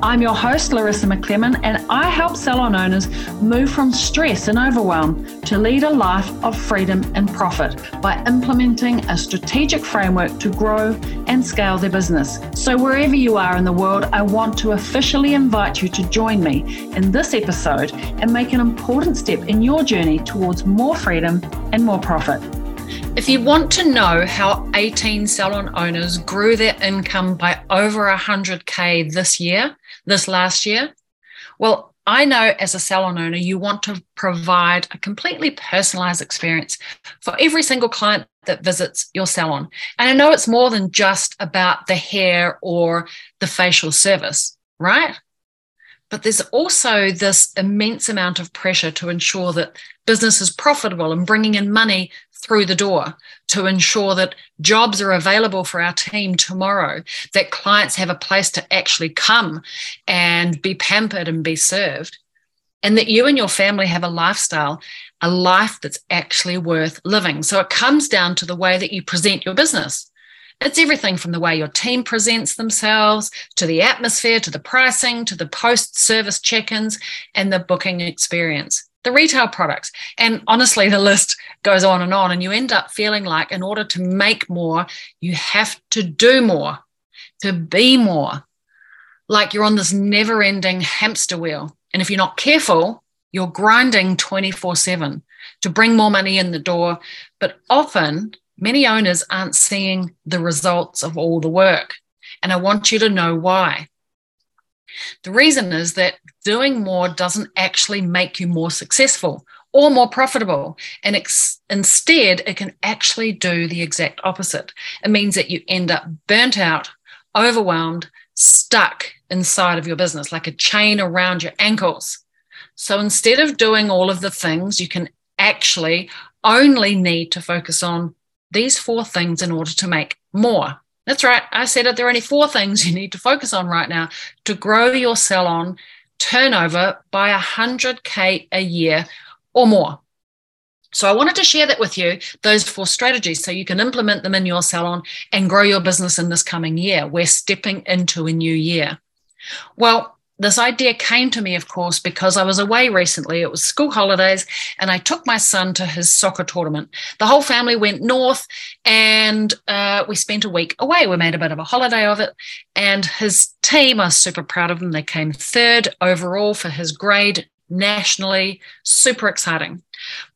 I'm your host, Larissa Macleman, and I help salon owners move from stress and overwhelm to lead a life of freedom and profit by implementing a strategic framework to grow and scale their business. So, wherever you are in the world, I want to officially invite you to join me in this episode and make an important step in your journey towards more freedom and more profit. If you want to know how 18 salon owners grew their income by over 100K this year, this last year, well, I know as a salon owner, you want to provide a completely personalized experience for every single client that visits your salon. And I know it's more than just about the hair or the facial service, right? But there's also this immense amount of pressure to ensure that business is profitable and bringing in money through the door to ensure that jobs are available for our team tomorrow, that clients have a place to actually come and be pampered and be served, and that you and your family have a lifestyle, a life that's actually worth living. So it comes down to the way that you present your business. It's everything from the way your team presents themselves to the atmosphere, to the pricing, to the post service check ins, and the booking experience the retail products. And honestly, the list goes on and on. And you end up feeling like, in order to make more, you have to do more, to be more. Like you're on this never ending hamster wheel. And if you're not careful, you're grinding 24 7 to bring more money in the door. But often, many owners aren't seeing the results of all the work. And I want you to know why. The reason is that doing more doesn't actually make you more successful or more profitable. And ex- instead, it can actually do the exact opposite. It means that you end up burnt out, overwhelmed, stuck inside of your business, like a chain around your ankles. So instead of doing all of the things, you can actually only need to focus on these four things in order to make more. That's right. I said it. There are only four things you need to focus on right now to grow your salon turnover by 100K a year or more. So I wanted to share that with you, those four strategies, so you can implement them in your salon and grow your business in this coming year. We're stepping into a new year. Well, this idea came to me, of course, because I was away recently. It was school holidays, and I took my son to his soccer tournament. The whole family went north, and uh, we spent a week away. We made a bit of a holiday of it. And his team, I was super proud of them. They came third overall for his grade nationally. Super exciting.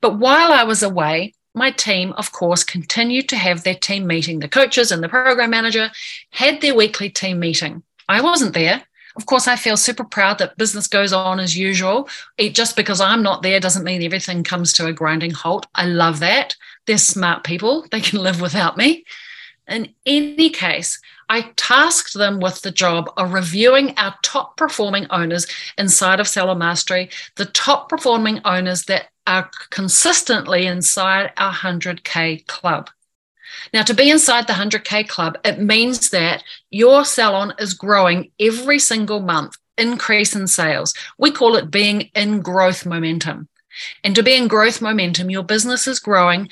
But while I was away, my team, of course, continued to have their team meeting. The coaches and the program manager had their weekly team meeting. I wasn't there of course, I feel super proud that business goes on as usual. It, just because I'm not there doesn't mean everything comes to a grinding halt. I love that. They're smart people, they can live without me. In any case, I tasked them with the job of reviewing our top performing owners inside of Salon Mastery, the top performing owners that are consistently inside our 100K club. Now, to be inside the 100K club, it means that your salon is growing every single month, increase in sales. We call it being in growth momentum. And to be in growth momentum, your business is growing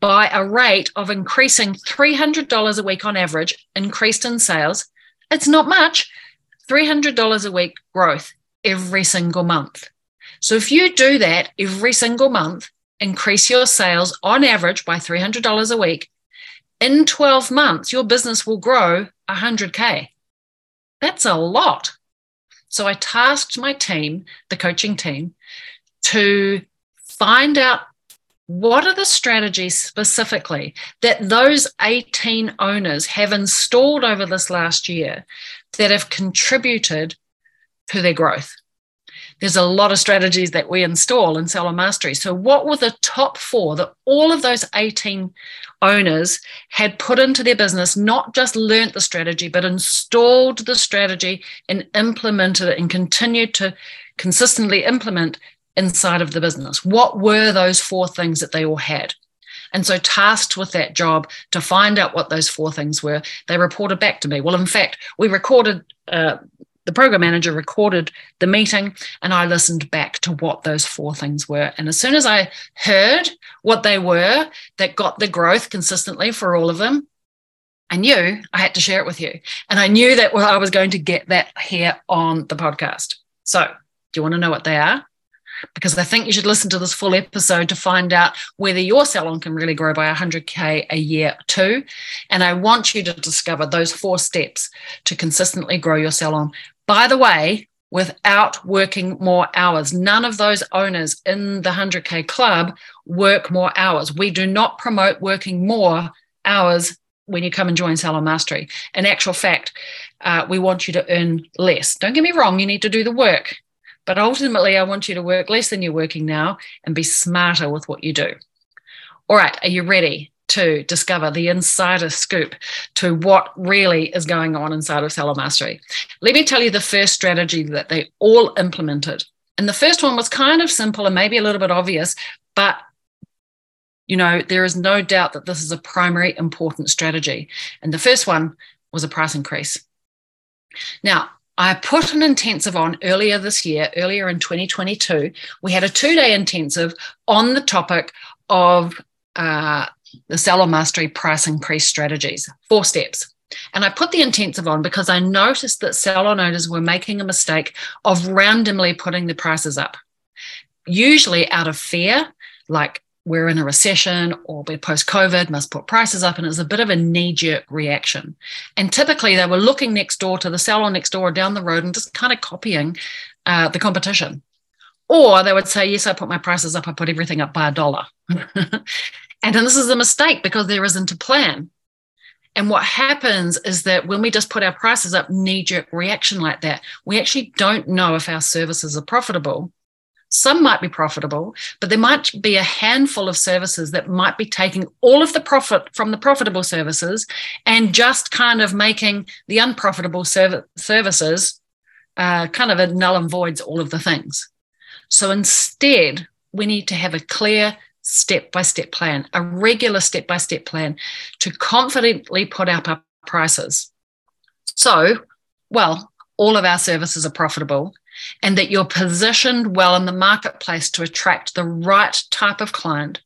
by a rate of increasing $300 a week on average, increased in sales. It's not much, $300 a week growth every single month. So if you do that every single month, increase your sales on average by $300 a week, in 12 months, your business will grow 100K. That's a lot. So I tasked my team, the coaching team, to find out what are the strategies specifically that those 18 owners have installed over this last year that have contributed to their growth. There's a lot of strategies that we install in Salon Mastery. So, what were the top four that all of those 18 owners had put into their business, not just learnt the strategy, but installed the strategy and implemented it and continued to consistently implement inside of the business. What were those four things that they all had? And so, tasked with that job to find out what those four things were, they reported back to me. Well, in fact, we recorded uh, the program manager recorded the meeting and I listened back to what those four things were. And as soon as I heard what they were that got the growth consistently for all of them, I knew I had to share it with you. And I knew that well, I was going to get that here on the podcast. So, do you want to know what they are? Because I think you should listen to this full episode to find out whether your salon can really grow by 100K a year too. And I want you to discover those four steps to consistently grow your salon by the way, without working more hours. None of those owners in the 100K club work more hours. We do not promote working more hours when you come and join Salon Mastery. In actual fact, uh, we want you to earn less. Don't get me wrong, you need to do the work. But ultimately, I want you to work less than you're working now and be smarter with what you do. All right, are you ready? to discover the insider scoop to what really is going on inside of Salon Mastery. Let me tell you the first strategy that they all implemented. And the first one was kind of simple and maybe a little bit obvious, but you know, there is no doubt that this is a primary important strategy. And the first one was a price increase. Now, I put an intensive on earlier this year, earlier in 2022. We had a two day intensive on the topic of uh, the Salon Mastery price increase strategies, four steps. And I put the intensive on because I noticed that salon owners were making a mistake of randomly putting the prices up, usually out of fear, like we're in a recession or we're post COVID, must put prices up. And it was a bit of a knee jerk reaction. And typically they were looking next door to the salon next door or down the road and just kind of copying uh, the competition. Or they would say, Yes, I put my prices up, I put everything up by a dollar. And this is a mistake because there isn't a plan. And what happens is that when we just put our prices up, knee jerk reaction like that, we actually don't know if our services are profitable. Some might be profitable, but there might be a handful of services that might be taking all of the profit from the profitable services and just kind of making the unprofitable serv- services uh, kind of a null and voids all of the things. So instead, we need to have a clear step by step plan, a regular step by step plan to confidently put up our prices. So, well, all of our services are profitable and that you're positioned well in the marketplace to attract the right type of client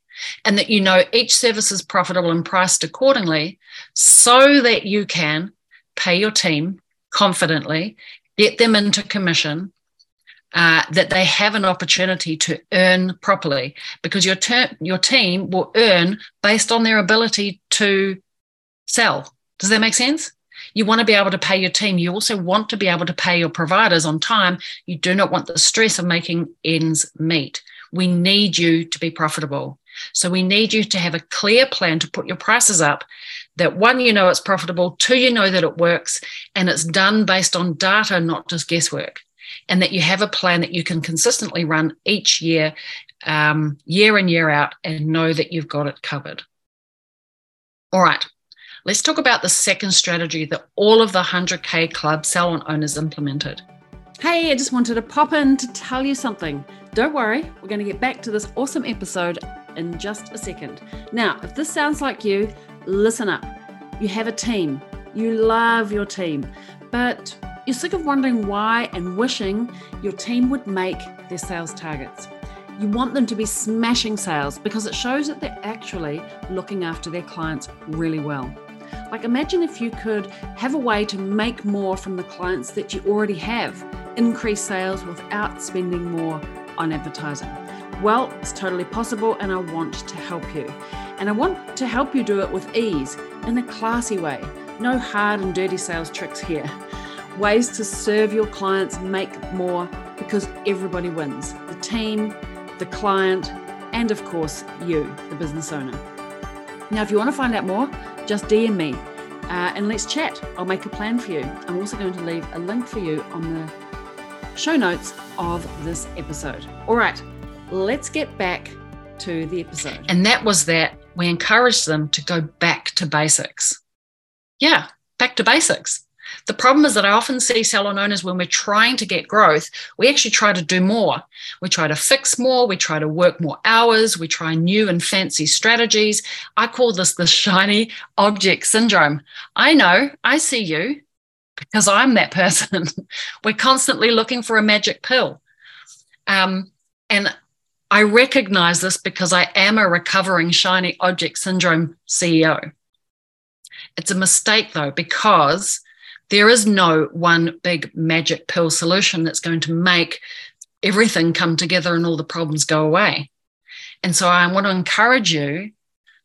and that you know each service is profitable and priced accordingly so that you can pay your team confidently, get them into commission, uh, that they have an opportunity to earn properly because your ter- your team will earn based on their ability to sell. Does that make sense? You want to be able to pay your team. You also want to be able to pay your providers on time. You do not want the stress of making ends meet. We need you to be profitable. So we need you to have a clear plan to put your prices up that one, you know it's profitable, two, you know that it works, and it's done based on data, not just guesswork and that you have a plan that you can consistently run each year, um, year in, year out, and know that you've got it covered. All right, let's talk about the second strategy that all of the 100K Club salon owners implemented. Hey, I just wanted to pop in to tell you something. Don't worry, we're going to get back to this awesome episode in just a second. Now, if this sounds like you, listen up. You have a team, you love your team, but you're sick of wondering why and wishing your team would make their sales targets. You want them to be smashing sales because it shows that they're actually looking after their clients really well. Like, imagine if you could have a way to make more from the clients that you already have, increase sales without spending more on advertising. Well, it's totally possible, and I want to help you. And I want to help you do it with ease in a classy way. No hard and dirty sales tricks here ways to serve your clients, make more because everybody wins the team, the client, and of course, you, the business owner. Now, if you want to find out more, just DM me uh, and let's chat. I'll make a plan for you. I'm also going to leave a link for you on the show notes of this episode. All right, let's get back to the episode. And that was that we encouraged them to go back to basics. Yeah, back to basics. The problem is that I often see salon owners when we're trying to get growth, we actually try to do more. We try to fix more, we try to work more hours, we try new and fancy strategies. I call this the shiny object syndrome. I know, I see you, because I'm that person. We're constantly looking for a magic pill. Um, and I recognize this because I am a recovering shiny object syndrome CEO. It's a mistake though, because there is no one big magic pill solution that's going to make everything come together and all the problems go away. And so I want to encourage you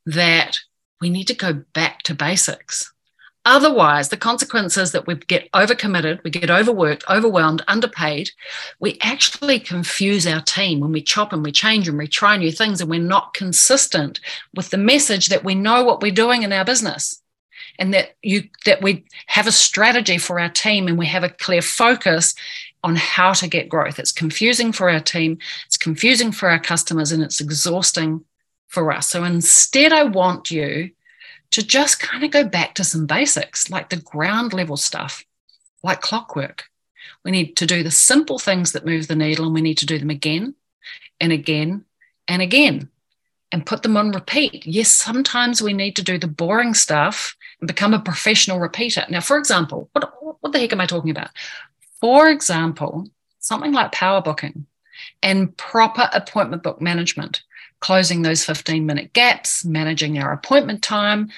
that we need to go back to basics. Otherwise, the consequence is that we get overcommitted, we get overworked, overwhelmed, underpaid. We actually confuse our team when we chop and we change and we try new things and we're not consistent with the message that we know what we're doing in our business and that you that we have a strategy for our team and we have a clear focus on how to get growth. It's confusing for our team, it's confusing for our customers, and it's exhausting for us. So instead, I want you to just kind of go back to some basics, like the ground level stuff, like clockwork. We need to do the simple things that move the needle, and we need to do them again and again and again and put them on repeat. Yes, sometimes we need to do the boring stuff and become a professional repeater. Now, for example, what, what the heck am I talking about? For example, something like power booking and proper appointment book management closing those 15 minute gaps, managing our appointment time,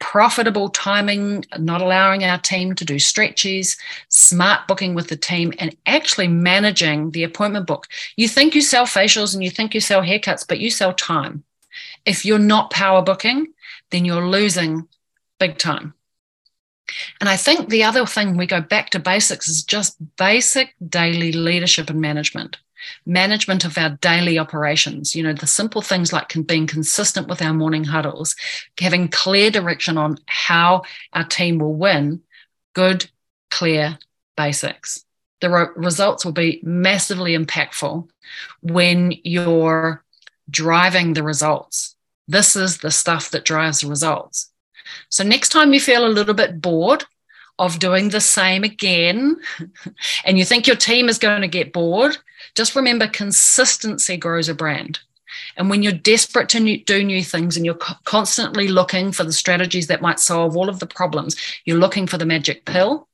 profitable timing, not allowing our team to do stretches, smart booking with the team, and actually managing the appointment book. You think you sell facials and you think you sell haircuts, but you sell time. If you're not power booking, then you're losing big time. And I think the other thing we go back to basics is just basic daily leadership and management management of our daily operations, you know, the simple things like being consistent with our morning huddles, having clear direction on how our team will win, good, clear basics. The results will be massively impactful when you're driving the results. This is the stuff that drives the results. So, next time you feel a little bit bored of doing the same again and you think your team is going to get bored, just remember consistency grows a brand. And when you're desperate to new, do new things and you're co- constantly looking for the strategies that might solve all of the problems, you're looking for the magic pill,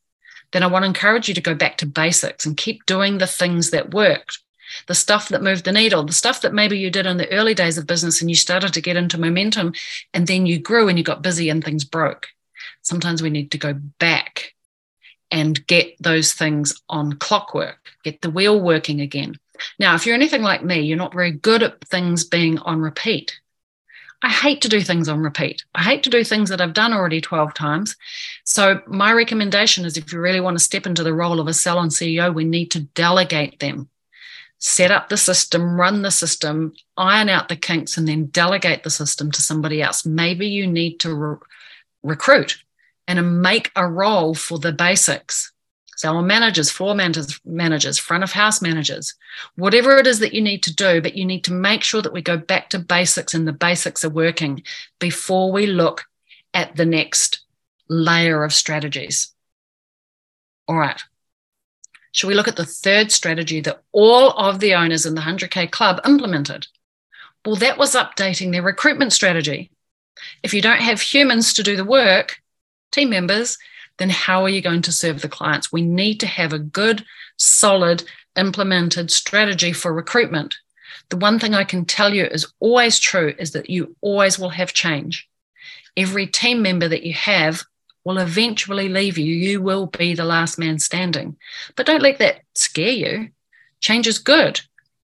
then I want to encourage you to go back to basics and keep doing the things that worked. The stuff that moved the needle, the stuff that maybe you did in the early days of business and you started to get into momentum and then you grew and you got busy and things broke. Sometimes we need to go back and get those things on clockwork, get the wheel working again. Now, if you're anything like me, you're not very good at things being on repeat. I hate to do things on repeat. I hate to do things that I've done already 12 times. So, my recommendation is if you really want to step into the role of a salon CEO, we need to delegate them. Set up the system, run the system, iron out the kinks, and then delegate the system to somebody else. Maybe you need to re- recruit and make a role for the basics. Salon managers, floor managers, managers, front of house managers, whatever it is that you need to do, but you need to make sure that we go back to basics and the basics are working before we look at the next layer of strategies. All right. Shall we look at the third strategy that all of the owners in the 100K club implemented? Well, that was updating their recruitment strategy. If you don't have humans to do the work, team members, then how are you going to serve the clients? We need to have a good, solid, implemented strategy for recruitment. The one thing I can tell you is always true is that you always will have change. Every team member that you have will eventually leave you. You will be the last man standing. But don't let that scare you. Change is good,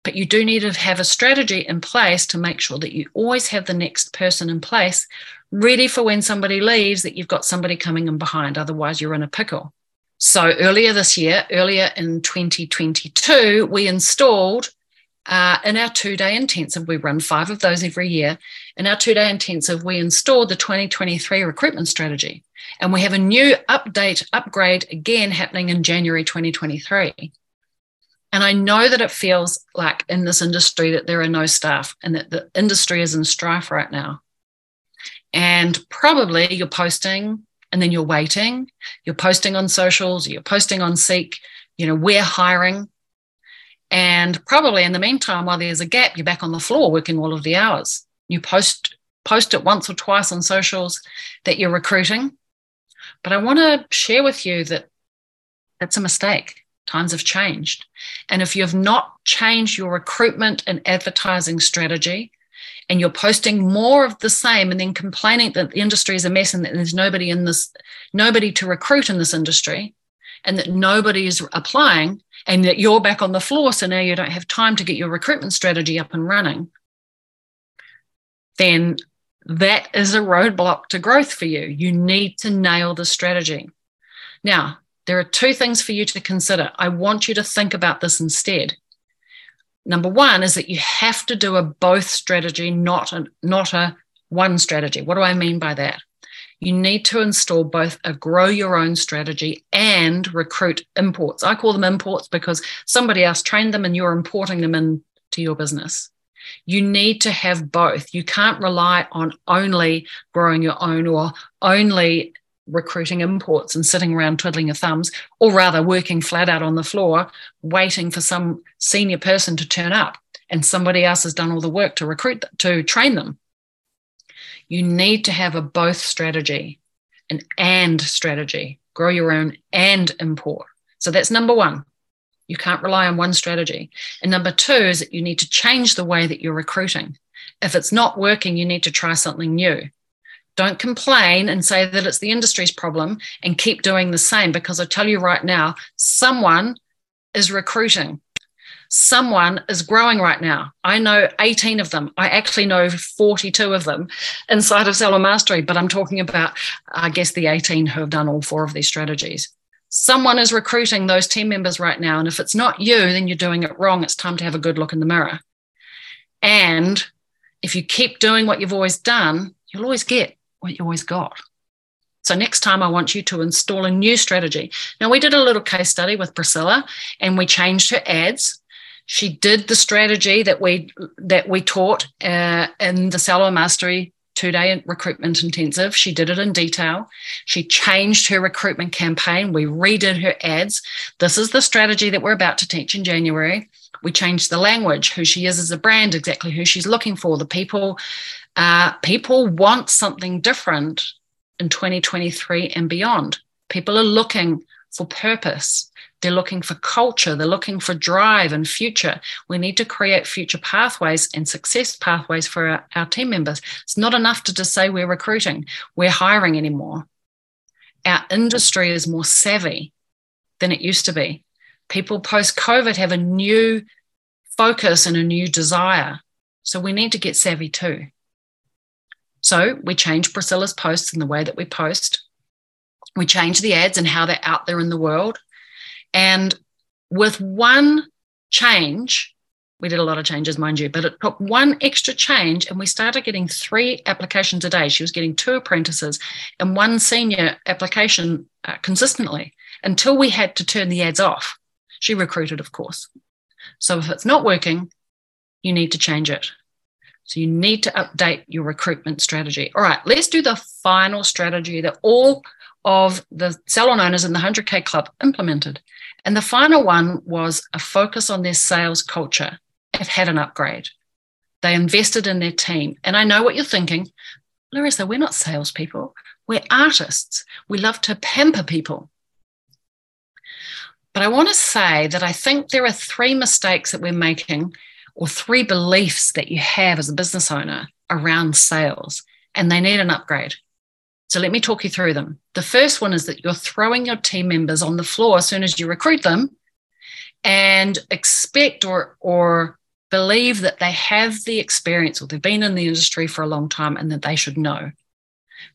but you do need to have a strategy in place to make sure that you always have the next person in place ready for when somebody leaves that you've got somebody coming in behind. Otherwise, you're in a pickle. So earlier this year, earlier in 2022, we installed uh, in our two day intensive, we run five of those every year. In our two day intensive, we installed the 2023 recruitment strategy. And we have a new update, upgrade again happening in January 2023. And I know that it feels like in this industry that there are no staff and that the industry is in strife right now. And probably you're posting and then you're waiting. You're posting on socials, you're posting on Seek, you know, we're hiring. And probably in the meantime, while there's a gap, you're back on the floor working all of the hours. You post post it once or twice on socials that you're recruiting. But I want to share with you that That's a mistake. Times have changed. And if you have not changed your recruitment and advertising strategy, and you're posting more of the same and then complaining that the industry is a mess and that there's nobody in this, nobody to recruit in this industry, and that nobody is applying, and that you're back on the floor, so now you don't have time to get your recruitment strategy up and running, then that is a roadblock to growth for you. You need to nail the strategy. Now, there are two things for you to consider. I want you to think about this instead. Number one is that you have to do a both strategy, not a, not a one strategy. What do I mean by that? You need to install both a grow your own strategy and recruit imports. I call them imports because somebody else trained them and you're importing them into your business. You need to have both. You can't rely on only growing your own or only recruiting imports and sitting around twiddling your thumbs, or rather working flat out on the floor, waiting for some senior person to turn up and somebody else has done all the work to recruit, to train them. You need to have a both strategy, an and strategy, grow your own and import. So that's number one. You can't rely on one strategy. And number two is that you need to change the way that you're recruiting. If it's not working, you need to try something new. Don't complain and say that it's the industry's problem and keep doing the same because I tell you right now, someone is recruiting. Someone is growing right now. I know 18 of them. I actually know 42 of them inside of Salon Mastery, but I'm talking about, I guess, the 18 who have done all four of these strategies. Someone is recruiting those team members right now. And if it's not you, then you're doing it wrong. It's time to have a good look in the mirror. And if you keep doing what you've always done, you'll always get what you always got. So next time I want you to install a new strategy. Now we did a little case study with Priscilla and we changed her ads. She did the strategy that we that we taught uh, in the Salon Mastery two-day recruitment intensive. She did it in detail. She changed her recruitment campaign. We redid her ads. This is the strategy that we're about to teach in January. We changed the language, who she is as a brand, exactly who she's looking for, the people uh, people want something different in 2023 and beyond. People are looking for purpose. They're looking for culture. They're looking for drive and future. We need to create future pathways and success pathways for our, our team members. It's not enough to just say we're recruiting, we're hiring anymore. Our industry is more savvy than it used to be. People post COVID have a new focus and a new desire. So we need to get savvy too. So we change Priscilla's posts and the way that we post. We changed the ads and how they're out there in the world. And with one change, we did a lot of changes, mind you, but it took one extra change and we started getting three applications a day. She was getting two apprentices and one senior application uh, consistently until we had to turn the ads off. She recruited, of course. So if it's not working, you need to change it. So you need to update your recruitment strategy. All right, let's do the final strategy that all of the salon owners in the 100K Club implemented. And the final one was a focus on their sales culture. It had an upgrade. They invested in their team. And I know what you're thinking. Larissa, we're not salespeople. We're artists. We love to pamper people. But I want to say that I think there are three mistakes that we're making or three beliefs that you have as a business owner around sales, and they need an upgrade. So let me talk you through them. The first one is that you're throwing your team members on the floor as soon as you recruit them and expect or, or believe that they have the experience or they've been in the industry for a long time and that they should know.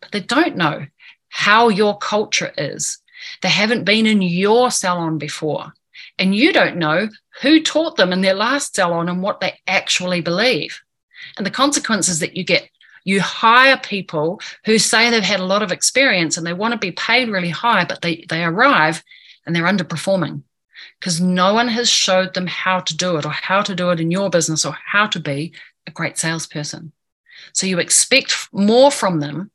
But they don't know how your culture is. They haven't been in your salon before. And you don't know who taught them in their last salon and what they actually believe. And the consequences that you get you hire people who say they've had a lot of experience and they want to be paid really high, but they, they arrive and they're underperforming because no one has showed them how to do it or how to do it in your business or how to be a great salesperson. So you expect more from them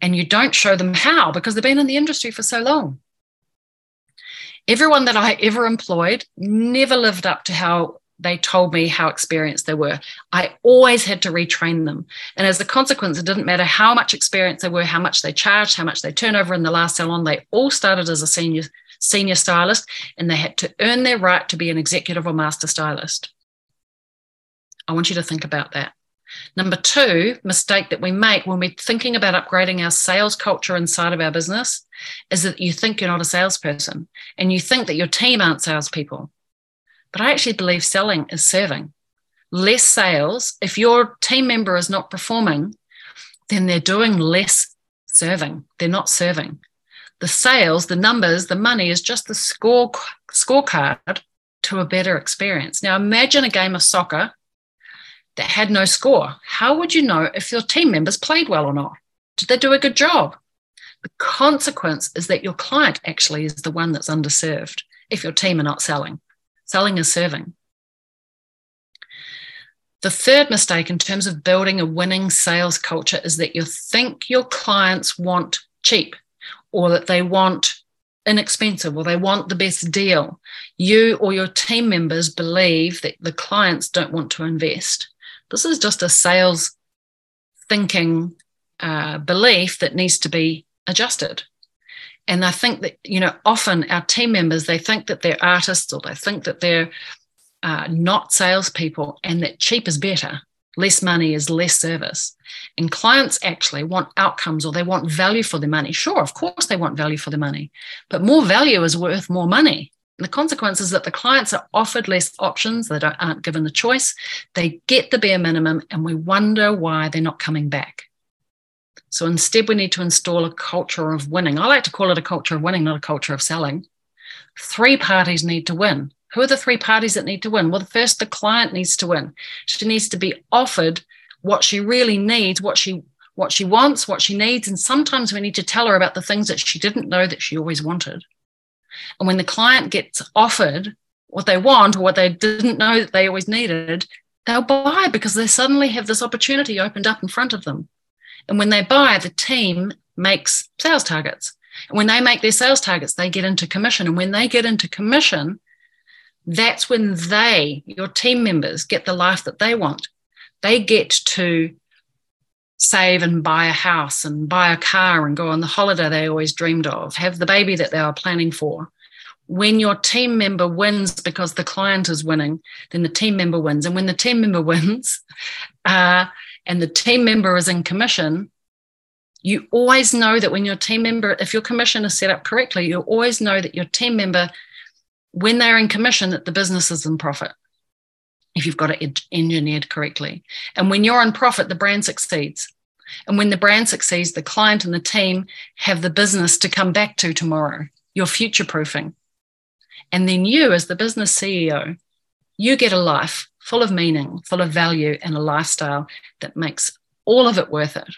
and you don't show them how because they've been in the industry for so long. Everyone that I ever employed never lived up to how they told me how experienced they were. I always had to retrain them. And as a consequence, it didn't matter how much experience they were, how much they charged, how much they turned over in the last salon, they all started as a senior senior stylist, and they had to earn their right to be an executive or master stylist. I want you to think about that. Number two mistake that we make when we're thinking about upgrading our sales culture inside of our business is that you think you're not a salesperson and you think that your team aren't salespeople. But I actually believe selling is serving. Less sales, if your team member is not performing, then they're doing less serving. They're not serving. The sales, the numbers, the money is just the score scorecard to a better experience. Now imagine a game of soccer that had no score. How would you know if your team members played well or not? Did they do a good job? The consequence is that your client actually is the one that's underserved if your team are not selling. Selling is serving. The third mistake in terms of building a winning sales culture is that you think your clients want cheap or that they want inexpensive or they want the best deal. You or your team members believe that the clients don't want to invest. This is just a sales thinking uh, belief that needs to be adjusted. And I think that, you know, often our team members, they think that they're artists or they think that they're uh, not salespeople and that cheap is better. Less money is less service. And clients actually want outcomes or they want value for their money. Sure, of course, they want value for their money, but more value is worth more money. The consequence is that the clients are offered less options, they aren't given the choice, they get the bare minimum, and we wonder why they're not coming back. So instead, we need to install a culture of winning. I like to call it a culture of winning, not a culture of selling. Three parties need to win. Who are the three parties that need to win? Well, the first, the client needs to win. She needs to be offered what she really needs, what she what she wants, what she needs, and sometimes we need to tell her about the things that she didn't know that she always wanted. And when the client gets offered what they want or what they didn't know that they always needed, they'll buy because they suddenly have this opportunity opened up in front of them. And when they buy, the team makes sales targets. And when they make their sales targets, they get into commission. And when they get into commission, that's when they, your team members, get the life that they want. They get to save and buy a house and buy a car and go on the holiday they always dreamed of, have the baby that they were planning for. When your team member wins because the client is winning, then the team member wins. And when the team member wins, uh, and the team member is in commission, you always know that when your team member, if your commission is set up correctly, you always know that your team member, when they're in commission, that the business is in profit. If you've got it engineered correctly. And when you're in profit, the brand succeeds. And when the brand succeeds, the client and the team have the business to come back to tomorrow. You're future proofing. And then you, as the business CEO, you get a life full of meaning, full of value, and a lifestyle that makes all of it worth it.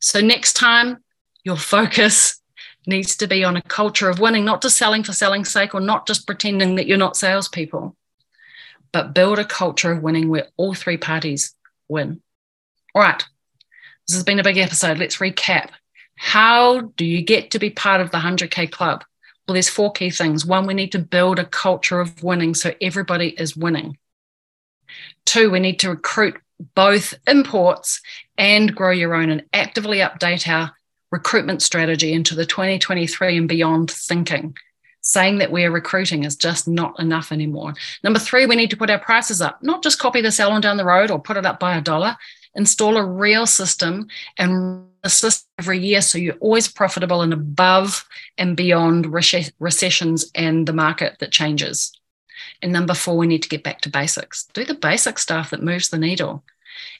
So, next time, your focus needs to be on a culture of winning, not just selling for selling's sake or not just pretending that you're not salespeople, but build a culture of winning where all three parties win. All right, this has been a big episode. Let's recap. How do you get to be part of the 100K club? Well, there's four key things. One, we need to build a culture of winning so everybody is winning. Two, we need to recruit both imports and grow your own and actively update our recruitment strategy into the 2023 and beyond thinking. Saying that we're recruiting is just not enough anymore. Number three, we need to put our prices up, not just copy the salon down the road or put it up by a dollar. Install a real system and assist every year so you're always profitable and above and beyond recessions and the market that changes. And number four, we need to get back to basics. Do the basic stuff that moves the needle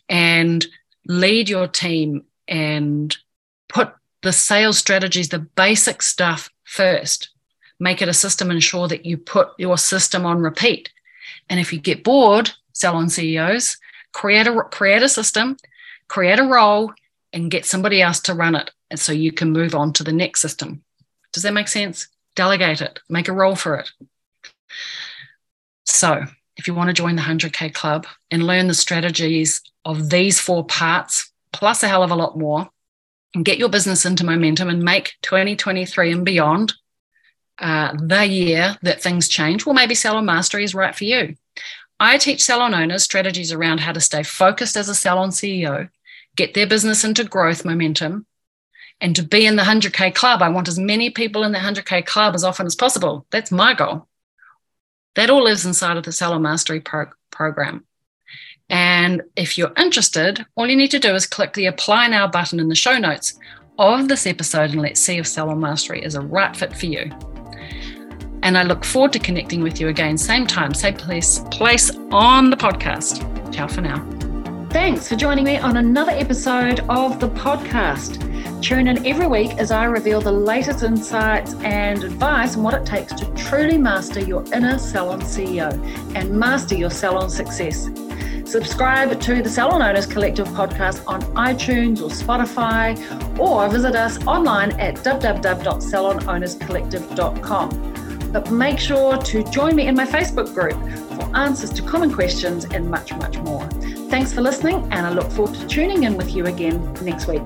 and lead your team and put the sales strategies, the basic stuff first. Make it a system, ensure that you put your system on repeat. And if you get bored, salon CEOs, create a create a system, create a role, and get somebody else to run it. And so you can move on to the next system. Does that make sense? Delegate it, make a role for it. So, if you want to join the 100K club and learn the strategies of these four parts, plus a hell of a lot more, and get your business into momentum and make 2023 and beyond uh, the year that things change, well, maybe Salon Mastery is right for you. I teach salon owners strategies around how to stay focused as a salon CEO get their business into growth momentum, And to be in the 100K club, I want as many people in the 100K club as often as possible. That's my goal. That all lives inside of the Salon Mastery pro- program. And if you're interested, all you need to do is click the Apply Now button in the show notes of this episode and let's see if Salon Mastery is a right fit for you. And I look forward to connecting with you again, same time, same place, place on the podcast. Ciao for now. Thanks for joining me on another episode of the podcast. Tune in every week as I reveal the latest insights and advice on what it takes to truly master your inner salon CEO and master your salon success. Subscribe to the Salon Owners Collective podcast on iTunes or Spotify, or visit us online at www.salonownerscollective.com. But make sure to join me in my Facebook group for answers to common questions and much, much more. Thanks for listening, and I look forward to tuning in with you again next week.